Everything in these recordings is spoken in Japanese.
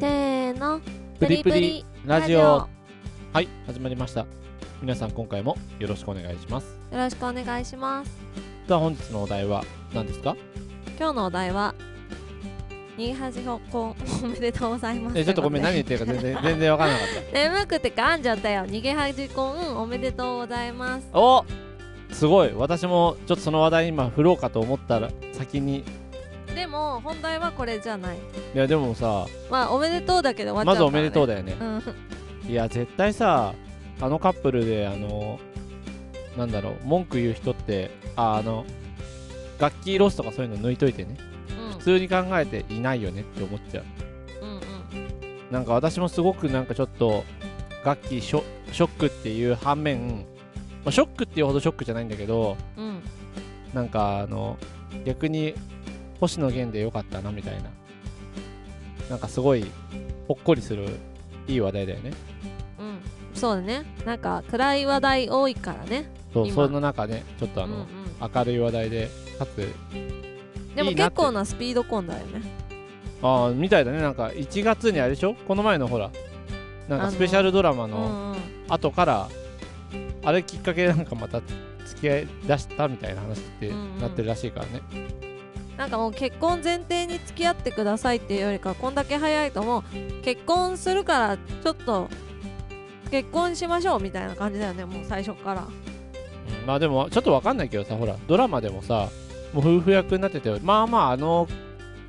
せーの。プリプリラジオ。はい始まりました。皆さん今回もよろしくお願いします。よろしくお願いします。では本日のお題は何ですか？今日のお題は新恥報婚おめでとうございます。えちょっとごめん何言ってるか全然全然わからなかっ 眠くて噛んじゃったよ。逃げ恥婚おめでとうございます。たおすごい。私もちょっとその話題今振ろうかと思ったら先にでも本題はこれじゃない。いやでもさまあおめでとうだけど終わっちゃうから、ね、まずおめでとうだよね。うん。いや絶対さあのカップルであのなんだろう文句言う人ってああの楽器ロスとかそういうの抜いといてね。普通に考えていないよねって思っちゃう。うんうんうん。なんか私もすごくなんかちょっと楽器ショショックっていう反面、まあ、ショックっていうほどショックじゃないんだけどうん。なんかあの逆に星野源でよかったなみたいな。なんかすごいほっこりするいい話題だよね。うん。そうだね。なんか暗い話題多いからね。今そうその中ねちょっとあの、うんうん。明るい話題でかつでも結構なスピード婚だよね。ああみたいだね。なんか1月にあれでしょ？この前のほらなんかスペシャルドラマうのんうん。後から、あれきっかけでなんかまた付き合い出したみたいな話ってうんうん。なってるらしいからね、なんかもう結婚前提に付き合ってくださいっていうよりかこんだけ早いともう結婚するからちょっと結婚しましょうみたいな感じだよねもう最初から。うんまあでもちょっとわかんないけどさほらドラマでもさもう夫婦役になっててまあまああの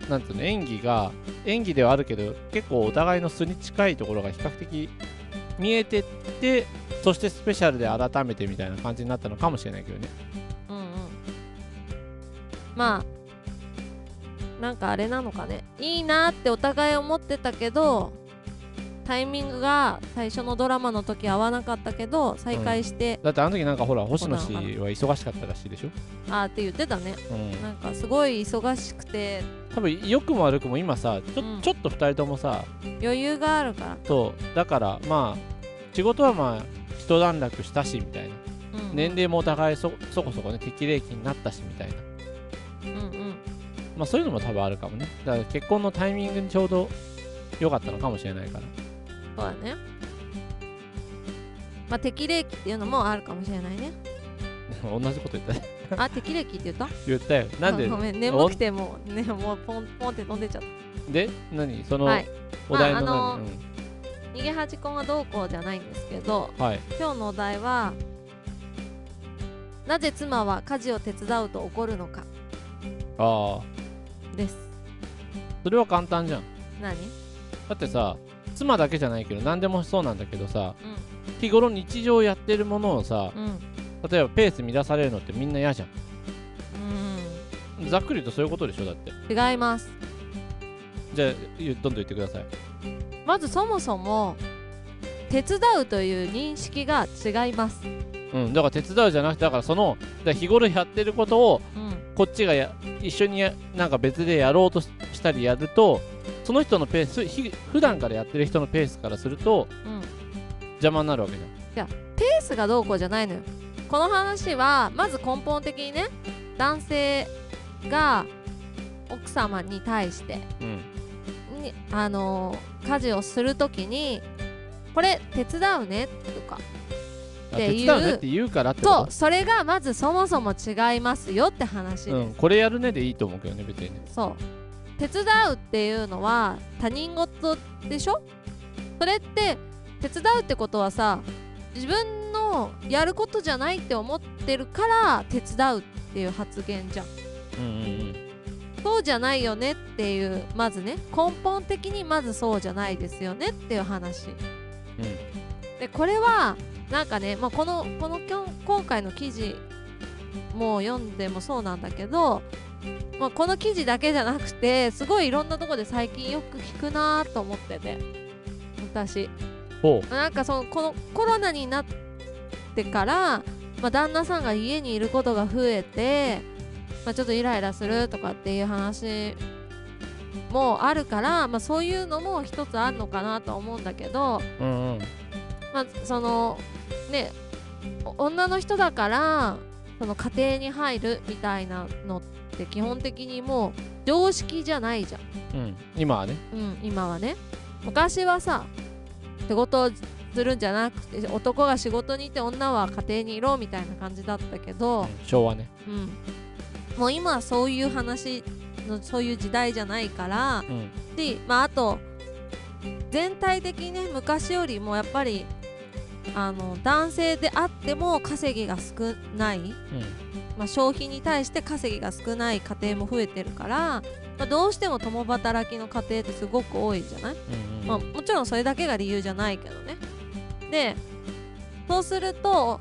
なんていうの演技が演技ではあるけど結構お互いの素に近いところが比較的見えてってそしてスペシャルで改めてみたいな感じになったのかもしれないけどね。うんうん。まあなんかあれなのかね。いいなってお互い思ってたけどタイミングが最初のドラマの時合わなかったけど再会して、だってあの時なんかほら星野氏は忙しかったらしいでしょ、あーって言ってたね。うん、なんかすごい忙しくて。多分良くも悪くも今さちょ,、うん。ちょっと2人ともさ余裕があるから、そう。だからまあ仕事はまあ一段落したしみたいな。うんうん。年齢もお互いそそこそこね適齢期になったしみたいな。うんうんまあそういうのも多分あるかもね。だから結婚のタイミングにちょうど良かったのかもしれないから。そうだね。まあ適齢期っていうのもあるかもしれないね。同じこと言ったね。あ適齢期って言った？言ったよ。なんで？あごめん眠くてもうねもうポンポンって飛んでっちゃっで？何？そのはい。お題のまああ何、のた逃げ恥婚はどうこうじゃないんですけどうん、はい。今日のお題はなぜ妻は家事を手伝うと怒るのか。ああです。それは簡単じゃん。何？だってさ妻だけじゃないけど何でもそうなんだけどさう日頃日常やってるものをさんうん。例えばペース乱されるのってみんな嫌じゃうん。ざっくりとそういうことでしょだって。違います。じゃあ言うどんどん言ってください。まずそもそも手伝うという認識が違います。うんだから手伝うじゃなくてだからその日頃やってることをうんこっちがや一緒にやなんか別でやろうとししたりやるとその人のペースひ普段からやってる人のペースからするとうん。邪魔になるわけじペースがどうこうじゃないのよ。この話はまず根本的にね男性が奥様に対してゃんうん。にあのー家事をするときにこれ手伝うねとか。あっていう。手伝うねって言うからっと。そうそれがまずそもそも違いますよって話です、うん、これやるねでいいと思うけどね別に。ねそう。手伝うっていうのは他人事でしょ？それって手伝うってことはさ自分のやることじゃないって思ってるから手伝うっていう発言じゃんうんうん。そうじゃないよねっていうまずね。根本的にまずそうじゃないですよねっていう話。うん。でこれはなんかね、まあ、このこのきょん今回の記事も読んでもそうなんだけど、まあ、この記事だけじゃなくてすごいいろんなとこで最近よく聞くなと思ってて私。ほなんかそのこのコロナになってから、まあ、旦那さんが家にいることが増えて、まあ、ちょっとイライラするとかっていう話もあるから、まあ、そういうのも一つあるのかなと思うんだけど、ううんうん。まあ、そのねお女の人だからその家庭に入るみたいなのって基本的にもう常識じゃないじゃん、うん。今はね。うん、今はね。昔はさ仕事をするんじゃなくて男が仕事にいて女は家庭にいろみたいな感じだったけど、昭和ね。うん、もう今はそういう話のそういう時代じゃないからうん。し、まあ、あと全体的にね昔よりもやっぱりあの男性であっても稼ぎが少ない、まあ、消費に対して稼ぎが少ない家庭も増えてるから、まあ、どうしても共働きの家庭ってすごく多いじゃない、うんうん。まあ、もちろんそれだけが理由じゃないけどね。でそうすると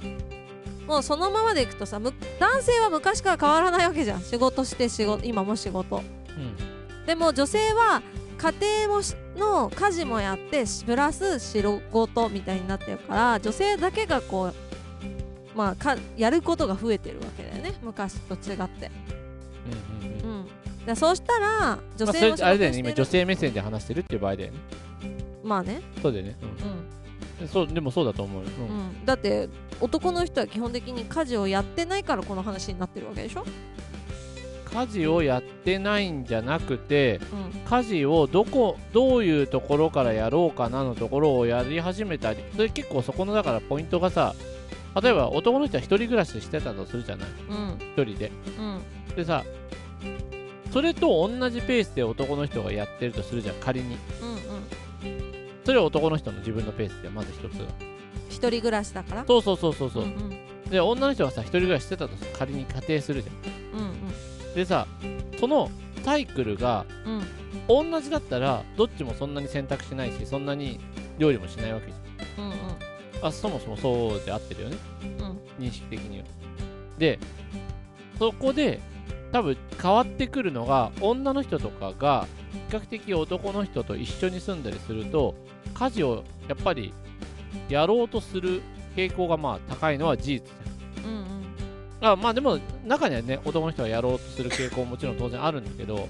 もうそのままでいくとさむ男性は昔から変わらないわけじゃん。仕事して仕事今も仕事。うん。でも女性は家庭もしの家事もやってプラス仕事みたいになってるから女性だけがこうまあかやることが増えてるわけだよね。昔と違って。うんうんうん。うん。でそうしたら女性も仕れあれだよね。今女性目線で話してるっていう場合だよね。まあね。そうだよね、うん。うん、そうでもそうだと思うよ、うん。うん、だって男の人は基本的に家事をやってないからこの話になってるわけでしょ、家事をやってないんじゃなくてうん。家事をどこどういうところからやろうかなのところをやり始めたりそれ結構そこのだからポイントがさ例えば男の人は一人暮らししてたとするじゃない？うん。一人で。うん。でさそれと同じペースで男の人がやってるとするじゃん仮に。うんうん。それは男の人の自分のペースでまず一つ。が一人暮らしだから？そうそうそうそうそう、んうん。で女の人はさ一人暮らししてたと仮に仮定するじゃんうんでさそのサイクルがうん。うん同じだったらどっちもそんなに選択しないしそんなに料理もしないわけじうん。うんゃん。あそもそもそうで合ってるよね。うん。認識的には。でそこで多分変わってくるのが女の人とかが比較的男の人と一緒に住んだりすると家事をやっぱりやろうとする傾向がまあ高いのは事実じゃんあまあでも中にはね男の人がやろうとする傾向ももちろん当然あるんだけど。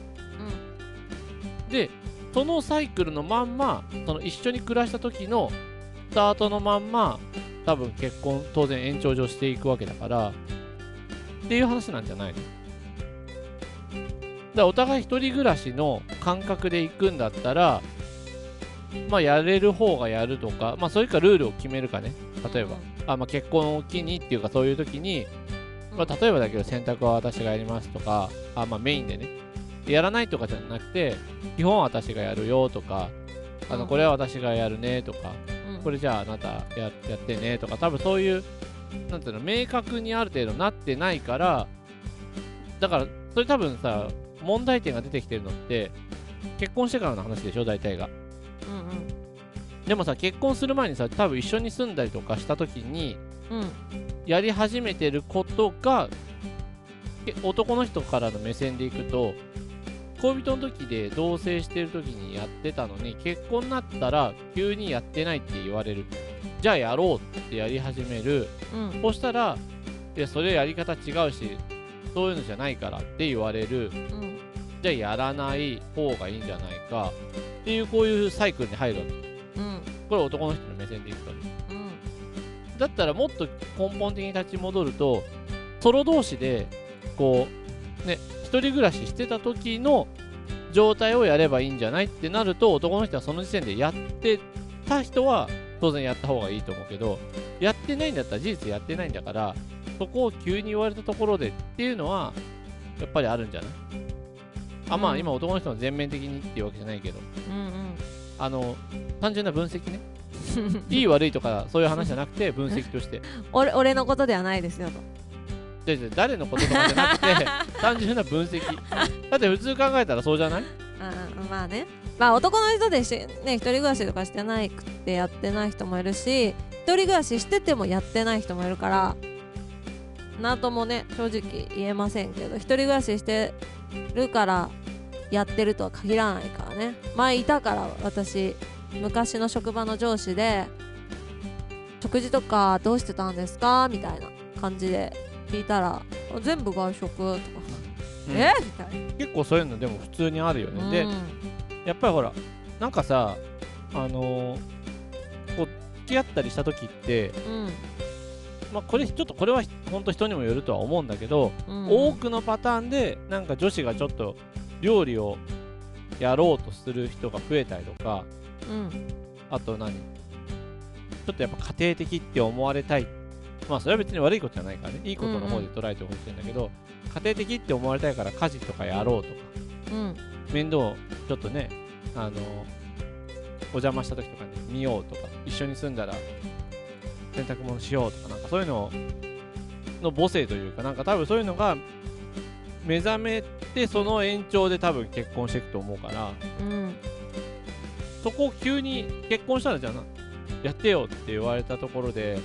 でそのサイクルのまんまその一緒に暮らした時のスタートのまんま多分結婚当然延長上していくわけだからっていう話なんじゃないの。だお互い一人暮らしの感覚で行くんだったらまあやれる方がやるとかまあそれかルールを決めるかね。例えば、あまあ結婚を機にっていうかそういう時にまあ、例えばだけど洗濯は私がやりますとかあ、まあ、メインでね。やらないとかじゃなくて基本は私がやるよとかあうん。のこれは私がやるねとかうん。これじゃああなたややってねとか多分そういうなんていうの明確にある程度なってないからだからそれ多分さ問題点が出てきてるのって結婚してからの話でしょ大体が。うんでもさ結婚する前にさ多分一緒に住んだりとかした時にうんうんやり始めてることがけ男の人からの目線でいくと恋人の時で同棲してる時にやってたのに結婚になったら急にやってないって言われる。じゃあやろうってやり始める。うん。そしたらいやそれやり方違うしそういうのじゃないからって言われる。うん。じゃあやらない方がいいんじゃないかっていうこういうサイクルに入るわけ。うん。これ男の人の目線でいくとね。うんだったらもっと根本的に立ち戻るとソロ同士でこうね一人暮らししてた時の状態をやればいいんじゃないってなると男の人はその時点でやってた人は当然やった方がいいと思うけどやってないんだったら事実やってないんだからそこを急に言われたところでっていうのはやっぱりあるんじゃない？あまあうん。今男の人の全面的にっていうわけじゃないけど。うんあの単純な分析ね いい悪いとかそういう話じゃなくて分析として。俺俺のことではないですよと。誰のこととかじゃなくて 単純な分析。だって普通考えたらそうじゃない？うんうんまあね。まあ男の人でしね一人暮らしとかしてないくてやってない人もいるし一人暮らししててもやってない人もいるからなんともね正直言えませんけど一人暮らししてるからやってるとは限らないからね。前いたから私昔の職場の上司で食事とかどうしてたんですかみたいな感じで聞いたら全部外食とか、うん。え？みたいな。結構そういうのでも普通にあるよね、でうん。やっぱりほらなんかさあのーこう付き合ったりした時ってうん。まあこれちょっとこれは本当人にもよるとは思うんだけど、うん。多くのパターンでなんか女子がちょっと料理をやろうとする人が増えたりとかうんあと何？ちょっとやっぱ家庭的って思われたい。まあそれは別に悪いことじゃないからね。いいことの方で捉えてほしいんだけど、家庭的って思われたいから家事とかやろうとか。うん。面倒ちょっとねあのお邪魔した時とかに見ようとか。一緒に住んだら洗濯物しようとかなんかそういうのの母性というかなんか多分そういうのが目覚めてその延長で多分結婚していくと思うから。うんそこを急に結婚したらじゃあなやってよって言われたところで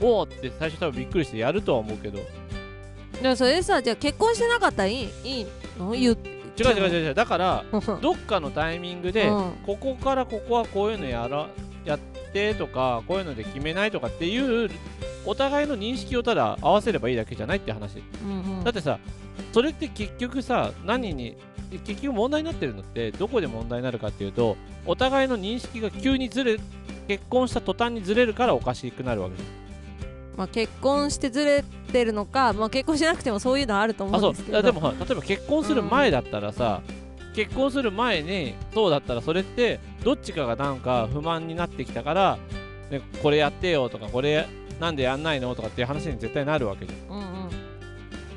おおって最初多分びっくりしてやるとは思うけど。でもそれさじゃあ結婚してなかったらいいいいの？言う違う違う違うだからうん。どっかのタイミングで、うん。ここからここはこういうのやらやってとかこういうので決めないとかっていうお互いの認識をただ合わせればいいだけじゃないって話。うんうん。だってさそれって結局さ何に結局問題になってるのってどこで問題になるかっていうとお互いの認識が急にずれ結婚した途端にずれるからおかしくなるわけじまあ、結婚してずれてるのか、まあ、結婚しなくてもそういうのはあると思うんですけど。あでも例えば結婚する前だったらさ、結婚する前にそうだったらそれってどっちかがなんか不満になってきたから、ね、これやってよとかこれなんでやんないのとかっていう話に絶対なるわけじゃんうん。うん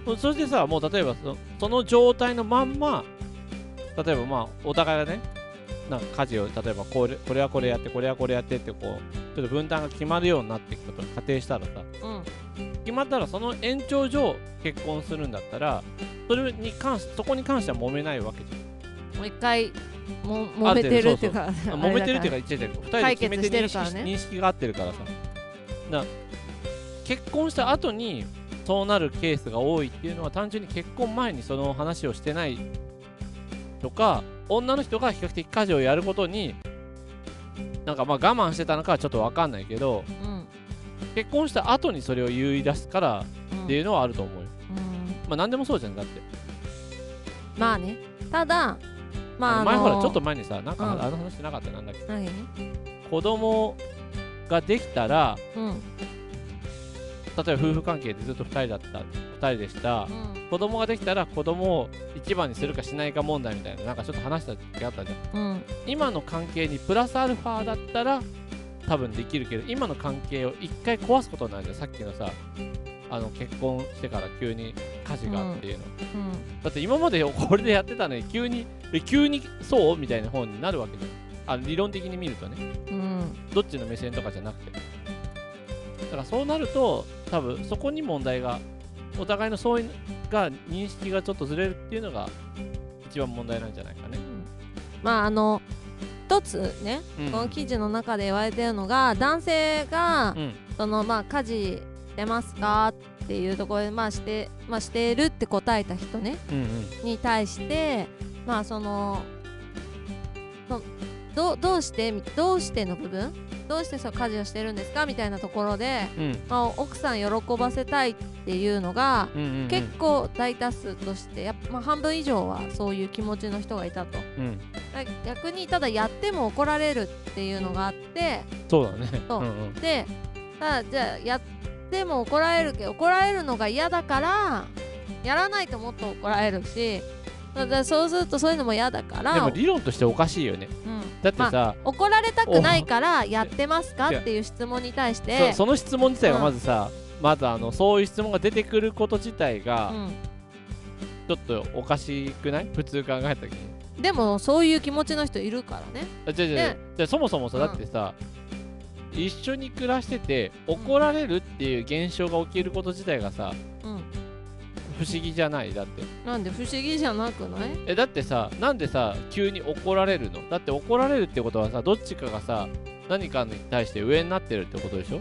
そそしてさもう例えばそその状態のまんま例えばまあお互いがねなんか家事を例えばこれこれはこれやってこれはこれやってってこうちょっと分担が決まるようになってきたと仮定したらさうん。決まったらその延長上結婚するんだったらそれに関しそこに関しては揉めないわけじもう一回も揉めてるっていうかゃん揉めてるっていうか言っちゃってる2人で決めてるからね。認識が合ってるからさ。だから結婚した後にそうなるケースが多いっていうのは単純に結婚前にその話をしてないとか女の人が比較的家事をやることになんかまあ我慢してたのかはちょっと分かんないけどうん結婚した後にそれを言い出すからうんっていうのはあると思うよ、うん。まあ何でもそうじゃんだって、まあね。ただまああの前ほらちょっと前にさなんかうん。あの話してなかったなんだっけ。何？子供ができたらうん例えば夫婦関係でずっと2人だった2人でした。うん。子供ができたら子供を一番にするかしないか問題みたいななんかちょっと話した時あったじゃん。うん。今の関係にプラスアルファだったら多分できるけど今の関係を一回壊すことになるじゃん。さっきのさあの結婚してから急に家事がっていうの、うん。だって今までこれでやってたのに急にえ急にそう？みたいな方になるわけじゃん。あ理論的に見るとね。うん。どっちの目線とかじゃなくて。だからそうなると多分そこに問題がお互いの相違が認識がちょっとずれるっていうのが一番問題なんじゃないかね、まああの一つねうん。この記事の中で言われてるのが男性がうん。そのまあ家事してますかっていうところでまあしてまあしてるって答えた人ねうんうん。に対してまあそのそどうどうしてどうしての部分どうしてそう家事をしてるんですかみたいなところで、うん。まあ、奥さん喜ばせたいっていうのがうんうんうん。結構大多数としてやっぱ、まあ、半分以上はそういう気持ちの人がいたと。うん。だ逆にただやっても怒られるっていうのがあってそうだね。そう。んうん。でただじゃあやっても怒られるけど怒られるのが嫌だからやらないともっと怒られるしだそうするとそういうのも嫌だから。でも理論としておかしいよね。うんだってさ、怒られたくないからやってますかっていう質問に対してそその質問自体がまずさ、まずあのそういう質問が出てくること自体がうん。ちょっとおかしくない？普通考えた時に。でもそういう気持ちの人いるからね。あじゃじゃね。じゃそもそもさ、うん。だってさ一緒に暮らしてて怒られるっていう現象が起きること自体がさうん不思議じゃないだって。なんで不思議じゃなくない？えだってさなんでさ急に怒られるの？だって怒られるってことはさどっちかがさ何かに対して上になってるってことでしょ？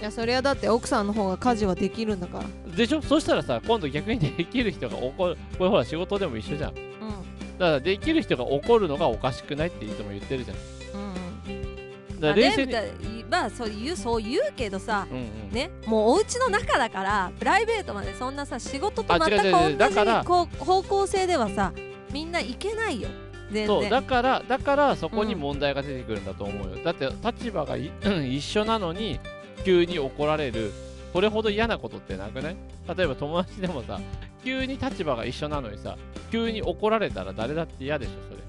いやそれはだって奥さんの方が家事はできるんだから。でしょ？そしたらさ今度逆にできる人が怒るこれほら仕事でも一緒じゃん。だうん。からできる人が怒るのがおかしくないっていつも言ってるじゃんだ冷静に、まあねまあそう言うそう言うけどさうんうん。ねもうお家の中だからプライベートまでそんなさ仕事とあ全く同だからじ方向性ではさみんないけないよ。全然。そうだからだからそこにうん問題が出てくるんだと思うよ、だって立場がい 一緒なのに急に怒られる。これほど嫌なことってなくない？例えば友達でもさ急に立場が一緒なのにさ急に怒られたら誰だって嫌でしょそれ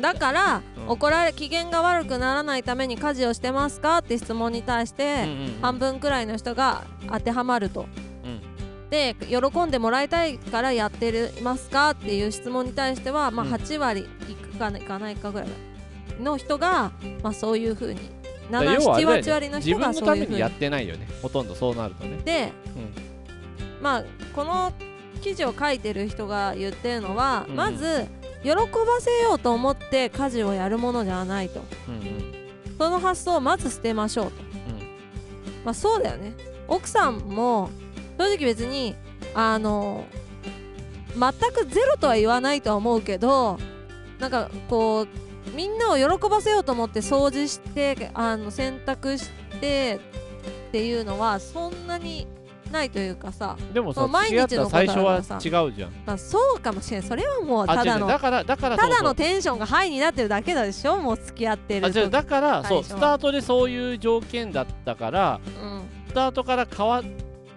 だから、うん。怒られ機嫌が悪くならないために家事をしてますかって質問に対しうんて、うん。半分くらいの人が当てはまると。うん。で喜んでもらいたいからやってるますかっていう質問に対しては、まあ、うん。8割いくかいかないかぐらいの人が、まあ、そういうふうに778だから要はあれだよね。割割の自人がそういうふうに。やってないよねほとんどそうなるとね。で、まあこの記事を書いてる人が言ってるのは、うん。まず喜ばせようと思って家事をやるものじゃないと。うんうんその発想をまず捨てましょうと、まあそうだよね。奥さんも正直別にあの全くゼロとは言わないとは思うけどなんかこうみんなを喜ばせようと思って掃除してあの洗濯してっていうのはそんなにないというかさ、でもさ毎日の最初は違うじゃん。まあ、そうかもしれないそれはもうただのだからだからただのテンションがハイになってるだけでしょ？もう付き合ってるあ違う。だからそうスタートでそういう条件だったからうん。スタートから変わ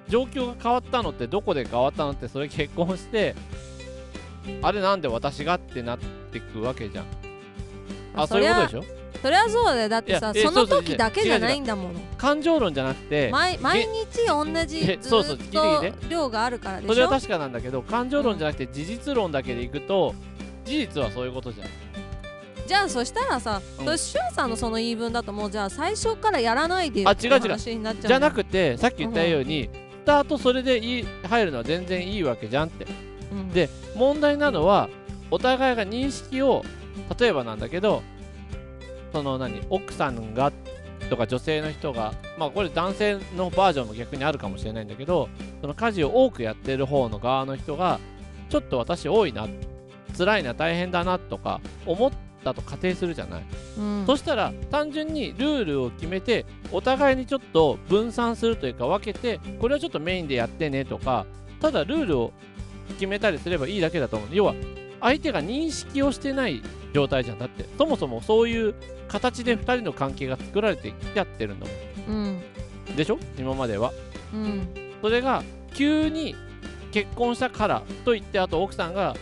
状況が変わったのってどこで変わったのってそれ結婚してあれなんで私がってなってくわけじゃん。あそういうことでしょ？それはそうだよ。だってさいやえその時だけじゃないんだもの。感情論じゃなくて毎毎日同じずえそうそう聞いて聞いっと量があるからでそれは確かなんだけど感情論じゃなくて事実論だけでいくと事実はそういうことじゃんじゃあそしたらさ、うん。それシュンさんのその言い分だともうじゃあ最初からやらないでよってう違う話になっちゃうじゃなく、くてさっき言ったように、スタートそれでいい入るのは全然いいわけじゃんって。うん。で問題なのはお互いが認識を例えばなんだけどその何奥さんがとか女性の人がまあこれ男性のバージョンも逆にあるかもしれないんだけどその家事を多くやってる方の側の人がちょっと私多いな辛いな大変だなとか思ったと仮定するじゃない？うん。そしたら単純にルールを決めてお互いにちょっと分散するというか分けてこれはちょっとメインでやってねとかただルールを決めたりすればいいだけだと思う。要は相手が認識をしてない状態じゃん。だってそもそもそういう形で2人の関係が作られてきちゃってるんだもんうんでしょ？今までは。うんそれが急に結婚したからといってあと奥さんが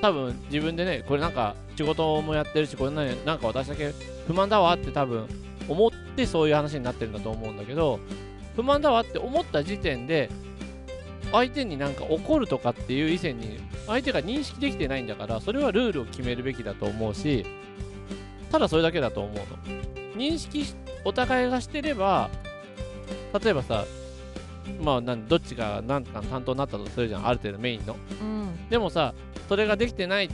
多分自分でねこれなんか仕事もやってるしこれなんなんか私だけ不満だわって多分思ってそういう話になってるんだと思うんだけど不満だわって思った時点で相手になんか怒るとかっていう以前に相手が認識できてないんだからそれはルールを決めるべきだと思うしただそれだけだと思うの。認識しお互いがしてれば例えばさまあなんどっちが何かの担当になったとするじゃん。ある程度メインの。うん。でもさそれができてない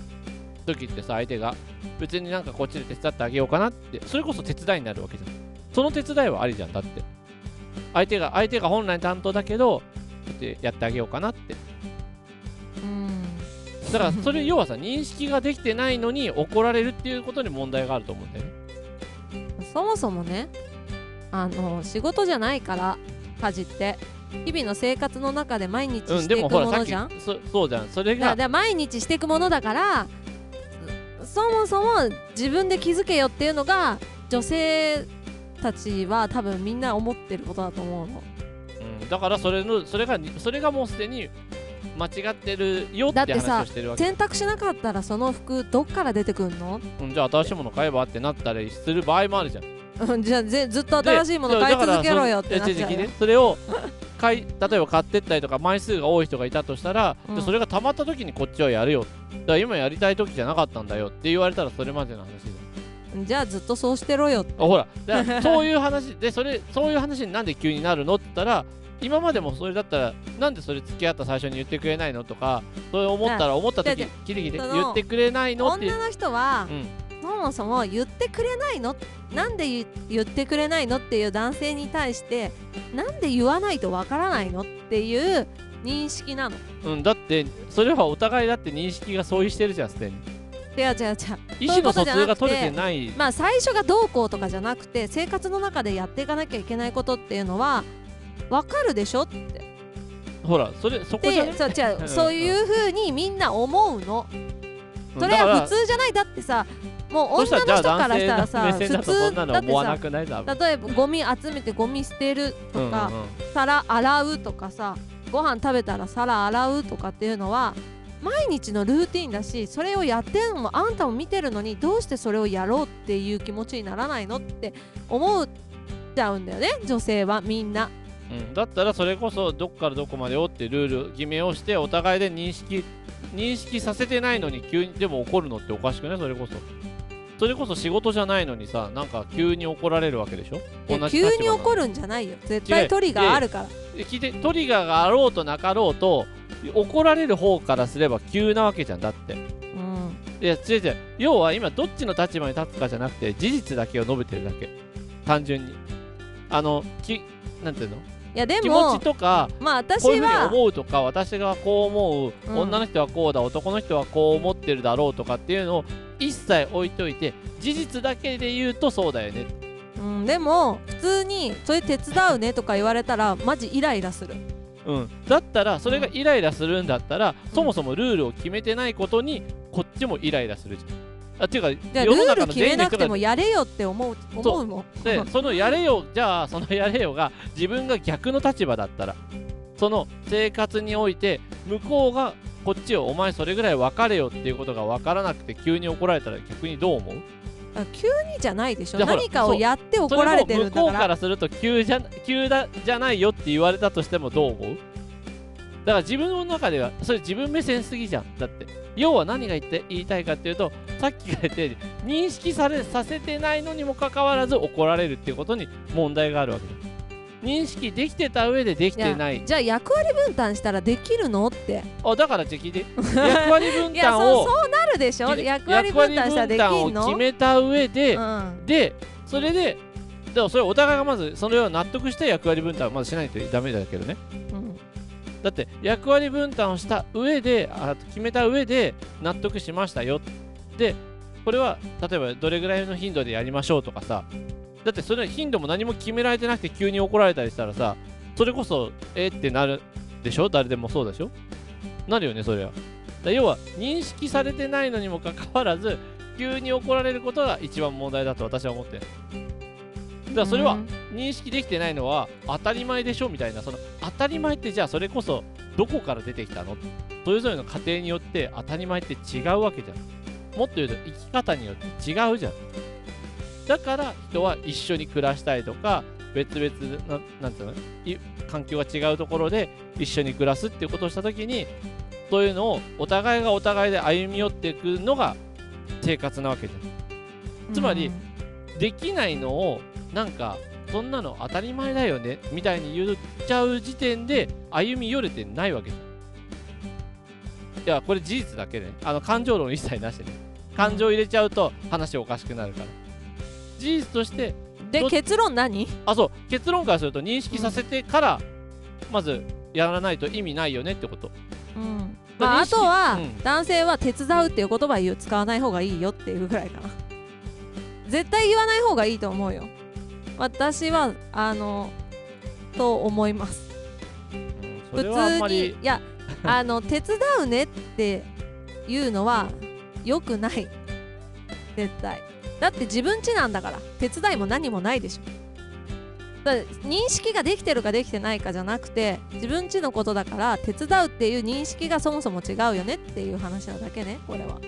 時ってさ相手が別になんかこっちで手伝ってあげようかなってそれこそ手伝いになるわけじゃん。その手伝いはありじゃんだって。相手が相手が本来担当だけどってやってあげようかなって。うん。だから それ要はさ認識ができてないのに怒られるっていうことに問題があると思うんだよね。そもそもねあの仕事じゃないから家事って。日々の生活の中で毎日うんしていくでものじゃん、きそそうじゃん。それが毎日していくものだからそもそも自分で気づけよっていうのが女性たちは多分みんな思ってることだと思うの。うん、だからそれのそれがそれがもうすでに間違ってるよって話をしてるわけ。洗濯しなかったらその服どっから出てくんの？うん、じゃあ新しいもの買えばってなったりする場合もあるじゃん。うんじゃあぜずっと新しいもの買い続けろよってなっちゃうよそね、それを買い例えば買ってったりとか枚数が多い人がいたとしたら、うん。でそれがたまった時にこっちはやるよ。だから今やりたい時じゃなかったんだよって言われたらそれまでの話じじゃあずっとそうしてろよって。ほらそういう話でそれそういう話になんで急になるのって言ったら今までもそれだったらなんでそれ付き合った最初に言ってくれないのとかそう思ったら思った時キリキリ言ってくれないのって女の人はう、ん。そもそも言ってくれないの？なんで言言ってくれないのっていう男性に対してなんで言わないとわからないのっていう認識なの？うん、だってそれはお互いだって認識が相違してるじゃんすでに。違う違う違う。意思の疎通が取れてない。まあ最初がどうこうとかじゃなくて生活の中でやっていかなきゃいけないことっていうのはわかるでしょって。ほらそれそこじゃね？でそう違ううん。そういうふうにみんな思うの。うん。それは普通じゃない？だってさもう女の人からしたらさ普通だってさ例えばゴミ集めてゴミ捨てるとか、うんうんうん。皿洗うとかさご飯食べたら皿洗うとかっていうのは毎日のルーティンだしそれをやってるのもあんたも見てるのにどうしてそれをやろうっていう気持ちにならないのって思っちゃうんだよね女性は。みんな。うん、だったらそれこそどっからどこまでをってルール決めをしてお互いで認識認識させてないのに急にでも怒るのっておかしくない？それこそ。それこそ仕事じゃないのにさなんか急に怒られるわけでしょ？急に怒るるんじゃないよ。絶対トリガーあるから。聞いてトリガーがあろうとなかろうと怒られる方からすれば急なわけじゃんだって。うん。いや違う違う。要は今どっちの立場に立つかじゃなくて事実だけを述べてるだけ。単純に。あのきなんていうの？いやで気持もちとかまあこういうふうに私は思うとか私がこう思う、うん。女の人はこうだ男の人はこう思ってるだろうとかっていうのを一切置いといて事実だけで言うとそうだよね。うん、でも普通にそれ手伝うねとか言われたらマジイライラする。うん、だったらそれがイライラするんだったら、そもそもルールを決めてないことにこっちもイライラするじゃん。あっていうかじゃあルール決めなくてもやれよって思う思うもんで そのやれよじゃあそのやれよが自分が逆の立場だったらその生活において向こうがこっちをお前それぐらい分かれよっていうことが分からなくて急に怒られたら逆にどう思う？あ急にじゃないでしょ。何かをやってそ怒られてるんだかれも向こうかららすると急じゃ急だじゃないよって言われたとしてもどう思う？だから自分の中ではそれ自分目線すぎじゃん。だって要は何が言って言いたいかっていうとさっきが言ったように認識されさせてないのにもかかわらず怒られるっていうことに問題があるわけだ。認識できてた上でできてない。じゃあ役割分担したらできるのって。あだからじゃあ聞いて。役割分担を そうそうなるでしょ？役割分担したらでき役割分担をんの決めた上で、うん。でそれででもそれお互いがまずそれを納得して役割分担をまずしないとダメだけどね。うんだって役割分担をした上であ決めた上で納得しましたよ。でこれは例えばどれぐらいの頻度でやりましょうとかさ。だってそれ頻度も何も決められてなくて急に怒られたりしたらさそれこそえってなるでしょ？誰でもそうでしょ？なるよねそれは。だ要は認識されてないのにもかかわらず急に怒られることが一番問題だと私は思ってる。からそれはうん。認識できてないのは当たり前でしょみたいなその当たり前ってじゃあそれこそどこから出てきたの？それぞれの家庭によって当たり前って違うわけじゃんもっと言うと生き方によって違うじゃん。だから人は一緒に暮らしたいとか別々ななんていうの？い環境が違うところで一緒に暮らすっていうことをした時にそういうのをお互いがお互いで歩み寄っていくのが生活なわけじゃん。つまりできないのをなんかそんなの当たり前だよねみたいに言っちゃう時点で歩み寄れてないわけじゃん。いやこれ事実だけで、ね、あの感情論一切なしで。ね感情入れちゃうと話おかしくなるから。事実としてどで結論何？あそう。結論からすると認識させてから、まずやらないと意味ないよねってこと。うん。まあ、あとは、うん。男性は手伝うっていう言葉は言う使わない方がいいよっていうぐらいかな。絶対言わない方がいいと思うよ私はあのと思います。普通にりいや あの手伝うねっていうのは良くない。絶対。だって自分家なんだから。手伝いも何もないでしょ。だ認識ができてるかできてないかじゃなくて自分家のことだから手伝うっていう認識がそもそも違うよねっていう話なだけねこれは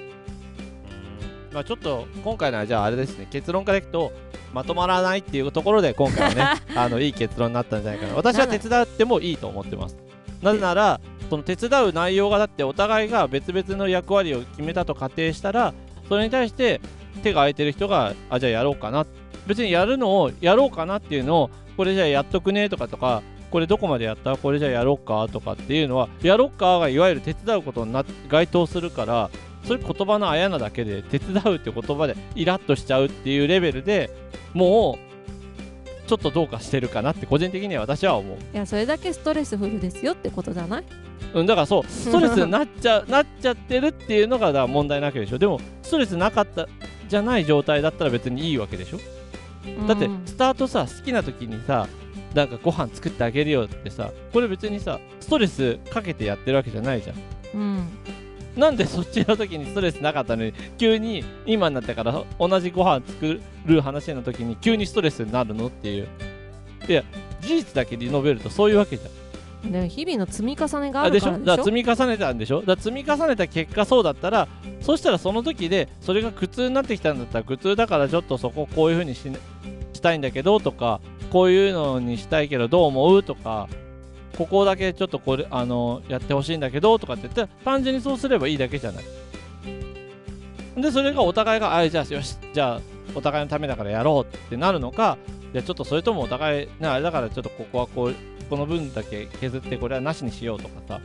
まあちょっと今回のはじゃああれですね結論からいくとまとまらないっていうところで今回はねあのいい結論になったんじゃないかな。私は手伝ってもいいと思ってます。なぜならその手伝う内容がだってお互いが別々の役割を決めたと仮定したらそれに対して手が空いてる人があじゃあやろうかな。別にやるのをやろうかなっていうのをこれじゃあやっとくねとかとかこれどこまでやった？これじゃあやろうかとかっていうのはやろうかがいわゆる手伝うことにな該当するからそれ言葉のあやなだけで手伝うって言葉でイラッとしちゃうっていうレベルでもうちょっとどうかしてるかなって個人的には私は思う、いやそれだけストレスフルですよってことじゃない？うん、だからそうストレスになっちゃうなっちゃってるっていうのがだ問題なわけでしょ。でもストレスなかったじゃない状態だったら別にいいわけでしょ。だってうんスタートさ好きな時にさなんかご飯作ってあげるよってさこれ別にさストレスかけてやってるわけじゃないじゃん。うんなんでそっちの時にストレスなかったのに急に今になってから同じご飯作る話の時に急にストレスになるのっていう。いや事実だけリノベるとそういうわけじゃん。でも日々の積み重ねがああでしょ？るからでしょ？だ積み重ねたんでしょ？だ積み重ねた結果そうだったらそしたらその時でそれが苦痛になってきたんだったら苦痛だからちょっとそここういう風にししたいんだけどとかこういうのにしたいけどどう思うとかここだけちょっとこれあのやってほしいんだけどとかって言ったら単純にそうすればいいだけじゃない。でそれがお互いがあじゃあよしじゃあお互いのためだからやろうってなるのかいやちょっとそれともお互いねあれだからちょっとここはこうこの分だけ削ってこれはなしにしようとかさ。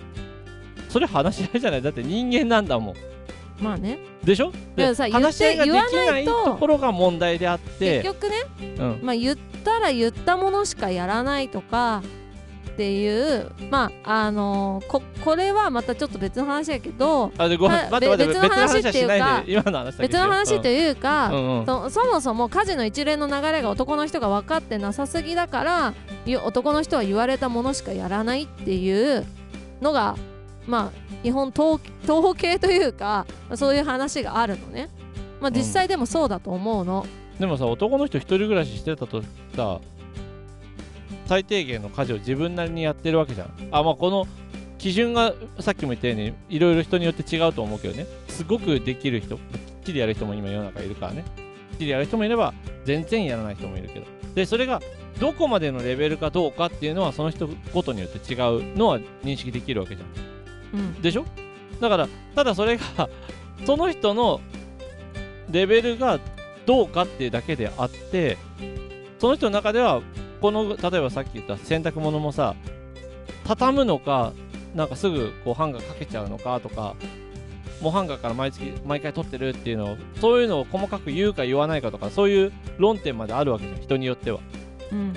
それ話し合いじゃない。だって人間なんだもん。まあね。でしょ？で話し合いができなないところが問題であって。結局ねうん。まあ言ったら言ったものしかやらないとかっていうまああのここれはまたちょっと別の話やけどあでご別の話っていうか別の話といういうか、うんうんそそもそも家事の一連の流れが男の人が分かってなさすぎだからゆ男の人は言われたものしかやらないっていうのがまあ基本統統計というかそういう話があるのね。まあ、実際でもそうだと思うの。でもさ男の人一人暮らししてたとさ最低限の家事を自分なりにやってるわけじゃん。あまあこの基準がさっきも言ったようにいろいろ人によって違うと思うけどね。すごくできる人きっちりやる人も今世の中いるからね。きっちりやる人もいれば全然やらない人もいるけど。でそれがどこまでのレベルかどうかっていうのはその人ごとによって違うのは認識できるわけじゃん。うん。でしょ？だからただそれがその人のレベルがどうかっていうだけであってその人の中ではこの例えばさっき言った洗濯物もさ畳むのかなんかすぐこうハンガーかけちゃうのかとかもうハンガーから毎月毎回取ってるっていうのをそういうのを細かく言うか言わないかとかそういう論点まであるわけじゃん人によっては。うん。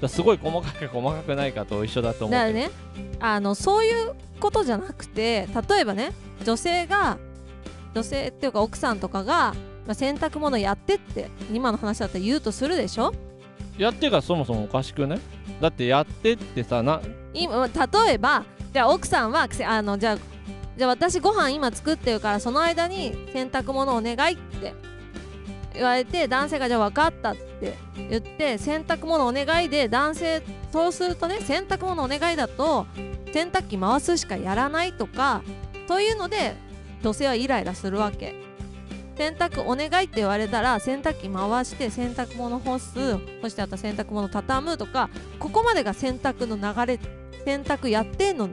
らすごい細かく細かくないかと一緒だと思うだからね。あのそういうことじゃなくて例えばね女性が女性っていうか奥さんとかが、まあ、洗濯物やってって今の話だったら言うとするでしょ？やってからそもそもおかしくないだってやってってさな今例えばじゃあ奥さんはあのじゃあじゃあ私ご飯今作ってるからその間に洗濯物お願いって言われて男性がじゃあ分かったって言って洗濯物お願いで男性そうするとね洗濯物お願いだと洗濯機回すしかやらないとかそういうので女性はイライラするわけ。洗濯お願いって言われたら洗濯機回して洗濯物干すそしてあと洗濯物畳むとかここまでが洗濯の流れ洗濯やってんの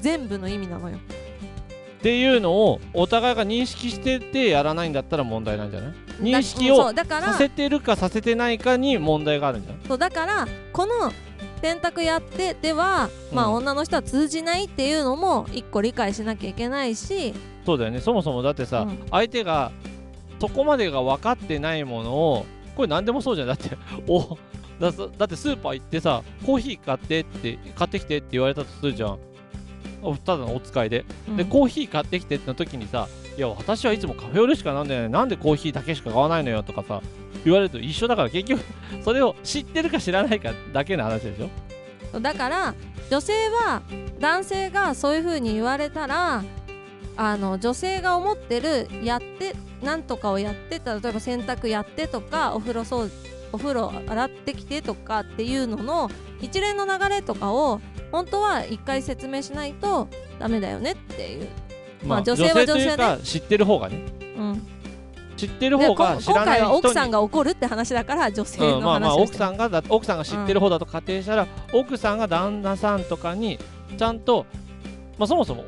全部の意味なのよ。っていうのをお互いが認識しててやらないんだったら問題なんじゃない？認識だをそうだからさせてるかさせてないかに問題があるんじゃない？そうだからこの洗濯やってでは、まあうん女の人は通じないっていうのも一個理解しなきゃいけないし。そうだよね。そもそもだってさ、うん。相手がそこまでが分かってないものをこれ何でもそうじゃん。だって おだだってスーパー行ってさコーヒー買ってって買ってきてって言われたとするじゃん。おただのお使いで、うん。でコーヒー買ってきてっての時にさいや私はいつもカフェオレしか飲んでないなんでコーヒーだけしか買わないのよとかさ言われると一緒だから結局 それを知ってるか知らないかだけの話でしょ。だから女性は男性がそういう風に言われたらあの女性が思ってるやってなんとかをやってた例えば洗濯やってとかお風呂掃除お風呂洗ってきてとかっていうのの一連の流れとかを本当は一回説明しないとダメだよねっていう、まあ女性は女性でというか知ってる方がね。うん、知ってる方が知ら今回はない人に奥さんが怒るって話だから女性うん、のまあまあ奥さんがだ奥さんが知ってる方だと仮定したら、奥さんが旦那さんとかにちゃんと、まあ、そもそも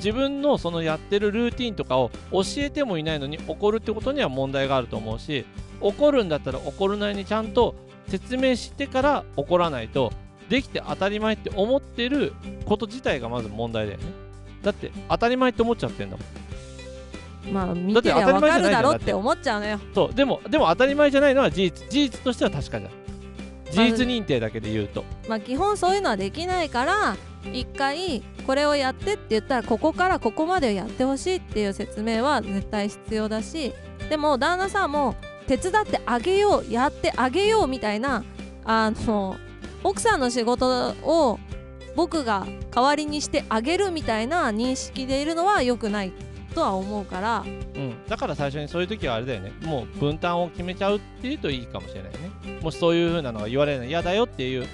自分のそのやってるルーティンとかを教えてもいないのに怒るってことには問題があると思うし怒るんだったら怒るなりにちゃんと説明してから怒らないとできて当たり前って思ってること自体がまず問題だよね。だって当たり前って思っちゃってんだもん。まあ見てりゃ分かるだろって思っちゃうのよ。そう。でもでも当たり前じゃないのは事実事実としては確かじゃん。事実認定だけで言うと。まあ基本そういうのはできないから一回これをやってって言ったらここからここまでやってほしいっていう説明は絶対必要だしでも旦那さんも手伝ってあげようやってあげようみたいなあの奥さんの仕事を僕が代わりにしてあげるみたいな認識でいるのは良くないとは思うからうん、だから最初にそういう時はあれだよね。もう分担を決めちゃうっていうといいかもしれないね。もしそういう風なのが言われるの嫌だよっていう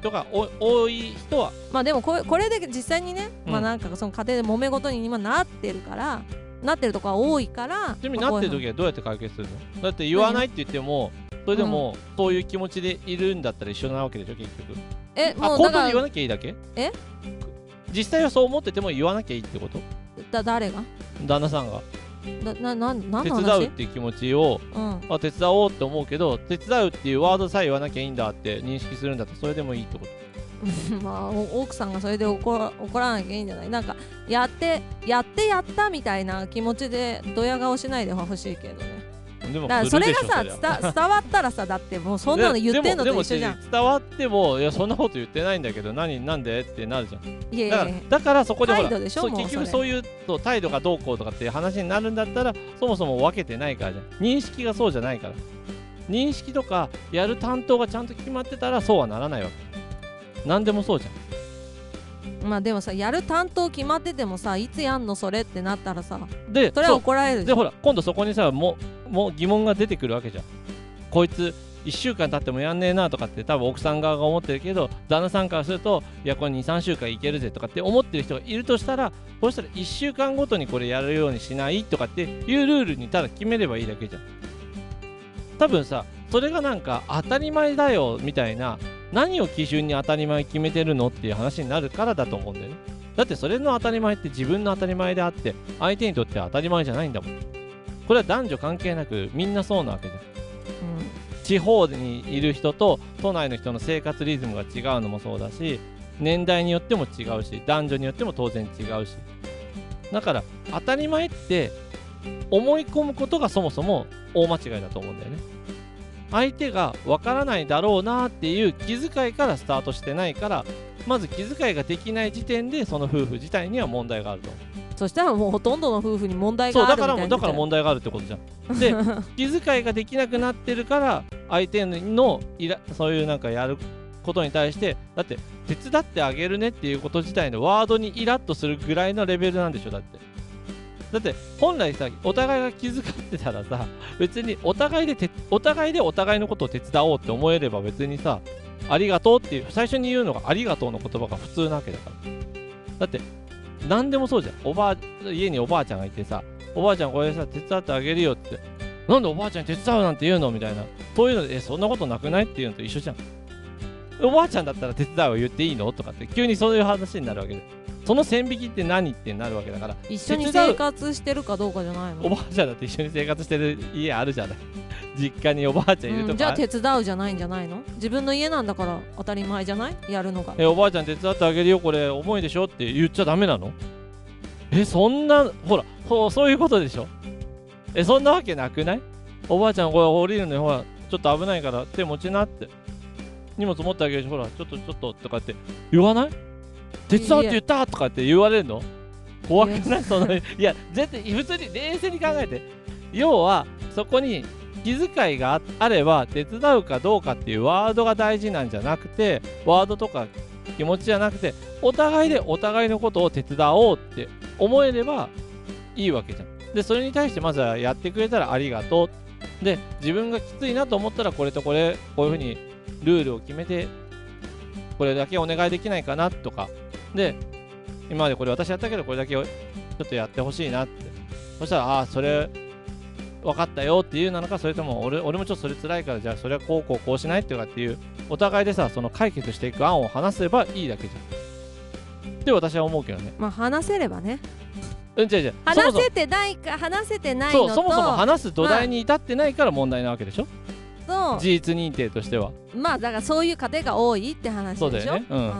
人がお多い人は。まあでもこれこれで実際にね、うん。まあなんかその家庭で揉め事に今なってるからなってるとこは多いからちなみになってる時はどうやって解決するの？だって言わないって言ってもそれでもそういう気持ちでいるんだったら一緒なわけでしょ結局。えあもうだから言わなきゃいいだけ？え？実際はそう思ってても言わなきゃいいってこと？だ誰が？旦那さんがだなな何手伝うっていう気持ちをうん。あ手伝おうって思うけど手伝うっていうワードさえ言わなきゃいいんだって認識するんだったらそれでもいいってこと。まあお奥さんがそれで怒ら怒らなきゃいいんじゃない？なんかやってやってやったみたいな気持ちでドヤ顔しないでほしいけどねだからそれがさ伝伝わったらさだってもうそんなの言ってんのと一緒じゃん。伝わってもいやそんなこと言ってないんだけど何なんで？ってなるじゃん。だからいやいや。だからそこでほら態度でしょそうもうそれ。結局そういうと態度がどうこうとかっていう話になるんだったらそもそも分けてないからじゃん。認識がそうじゃないから。認識とかやる担当がちゃんと決まってたらそうはならないわけ。何でもそうじゃん。まあでもさやる担当決まっててもさいつやんのそれってなったらさでそれは怒られるでほら今度そこにさもうも疑問が出てくるわけじゃん。こいつ1週間経ってもやんねえなとかって多分奥さん側が思ってるけど旦那さんからするといやこれ23週間いけるぜとかって思ってる人がいるとしたらそしたら1週間ごとにこれやるようにしないとかっていうルールにただ決めればいいだけじゃん。多分さそれがなんか当たり前だよみたいな何を基準に当たり前決めてるのっていう話になるからだと思うんだよね。だってそれの当たり前って自分の当たり前であって相手にとっては当たり前じゃないんだもん。これは男女関係なくみんなそうなわけじゃん。地方にいる人と都内の人の生活リズムが違うのもそうだし年代によっても違うし男女によっても当然違うし。だから当たり前って思い込むことがそもそも大間違いだと思うんだよね。相手がわからないだろうなっていう気遣いからスタートしてないからまず気遣いができない時点でその夫婦自体には問題があると思うそしたらもうほとんどの夫婦に問題そうがあるみたいなだからだから問題があるってことじゃん。で 気遣いができなくなってるから相手のいらそういうなんかやることに対してだって手伝ってあげるねっていうこと自体のワードにイラッとするぐらいのレベルなんでしょだって。だって本来さお互いが気遣ってたらさ別にお互いでてお互いでお互いのことを手伝おうって思えれば別にさありがとうっていう最初に言うのがありがとうの言葉が普通なわけだから。だって何でもそうじゃん。おばあ家におばあちゃんがいてさおばあちゃんこれさ手伝ってあげるよって。なんでおばあちゃんに手伝うなんて言うの？みたいな。そういうのでえそんなことなくない？っていうのと一緒じゃん。おばあちゃんだったら手伝うを言っていいの？とかって急にそういう話になるわけで。その線引きって何ってなるわけだから。一緒に生活してるかどうかじゃないの。おばあちゃんだって一緒に生活してる家あるじゃない。実家におばあちゃんいるとか、うん。じゃあ手伝うじゃないんじゃないの？自分の家なんだから当たり前じゃない？やるのが。えおばあちゃん手伝ってあげるよこれ重いでしょって言っちゃダメなの？えそんなほらほそういうことでしょ？えそんなわけなくない？おばあちゃんこれ降りるのにほらちょっと危ないから手持ちなって。荷物持ってあげるしほらちょっとちょっととかって言わない？手伝うって言ったとかって言われるの？怖くない？そのいや絶対普通に冷静に考えて要はそこに気遣いがああれば手伝うかどうかっていうワードが大事なんじゃなくてワードとか気持ちじゃなくてお互いでお互いのことを手伝おうって思えればいいわけじゃん。でそれに対してまずはやってくれたらありがとう。で自分がきついなと思ったらこれとこれこういうふうにルールを決めてこれだけお願いできないかなとかで今までこれ私やったけどこれだけちょっとやってほしいなって。そしたらああそれ分かったよっていうなのかそれとも俺俺もちょっとそれ辛いからじゃあそれはこうこうこうしないっていうかっていうお互いでさその解決していく案を話せばいいだけじゃん。って私は思うけどね。まあ話せればね。うん違う違う。話せてないか話せてないのと。そうそもそも話す土台に至ってないから問題なわけでしょ、と事実認定としては。まあだからそういう家庭が多いって話でしょ？そうだよね。うん。うん。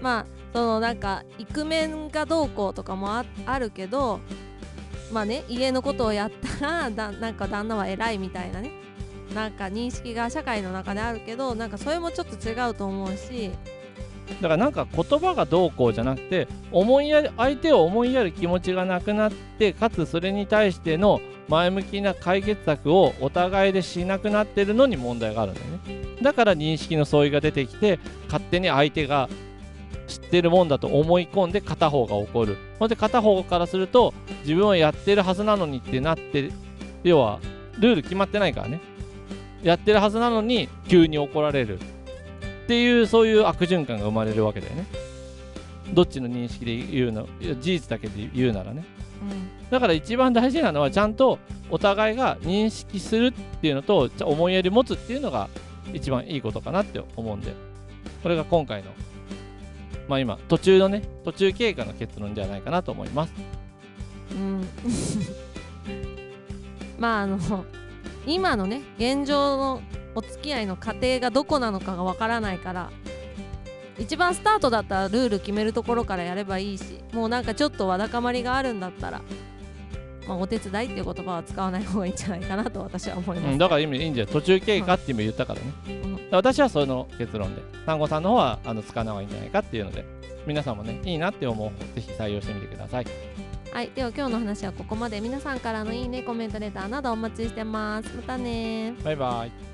まあそのなんかイクメンがどうこうとかもああるけどまあね家のことをやったら だなんか旦那は偉いみたいなね。なんか認識が社会の中であるけどなんかそれもちょっと違うと思うし。だからなんか言葉がどうこうじゃなくて思いやる相手を思いやる気持ちがなくなってかつそれに対しての前向きな解決策をお互いでしなくなってるのに問題があるんだよね。だから認識の相違が出てきて勝手に相手が知ってるもんだと思い込んで片方が怒る。ほんで片方からすると自分はやってるはずなのにってなって要はルール決まってないからね。やってるはずなのに急に怒られる。っていうそういう悪循環が生まれるわけだよね。どっちの認識で言うの事実だけで言うならね。うん。だから一番大事なのはちゃんとお互いが認識するっていうのと思いやり持つっていうのが一番いいことかなって思うんでこれが今回のまあ今途中のね途中経過の結論じゃないかなと思います。うん。まああの今のね現状のお付き合いの過程がどこなのかがわからないから一番スタートだったらルール決めるところからやればいいしもうなんかちょっとわだかまりがあるんだったら、まあ、お手伝いっていう言葉は使わない方がいいんじゃないかなと私は思います、うん、だから今いいんじゃない？途中経過って今言ったからね、うん私はその結論で単語さんの方はあの使わない方がいいんじゃないかっていうので皆さんもねいいなって思う方ぜひ採用してみてください。はい、では今日の話はここまで。皆さんからのいいねコメントレターなどお待ちしてます。またねバイバイ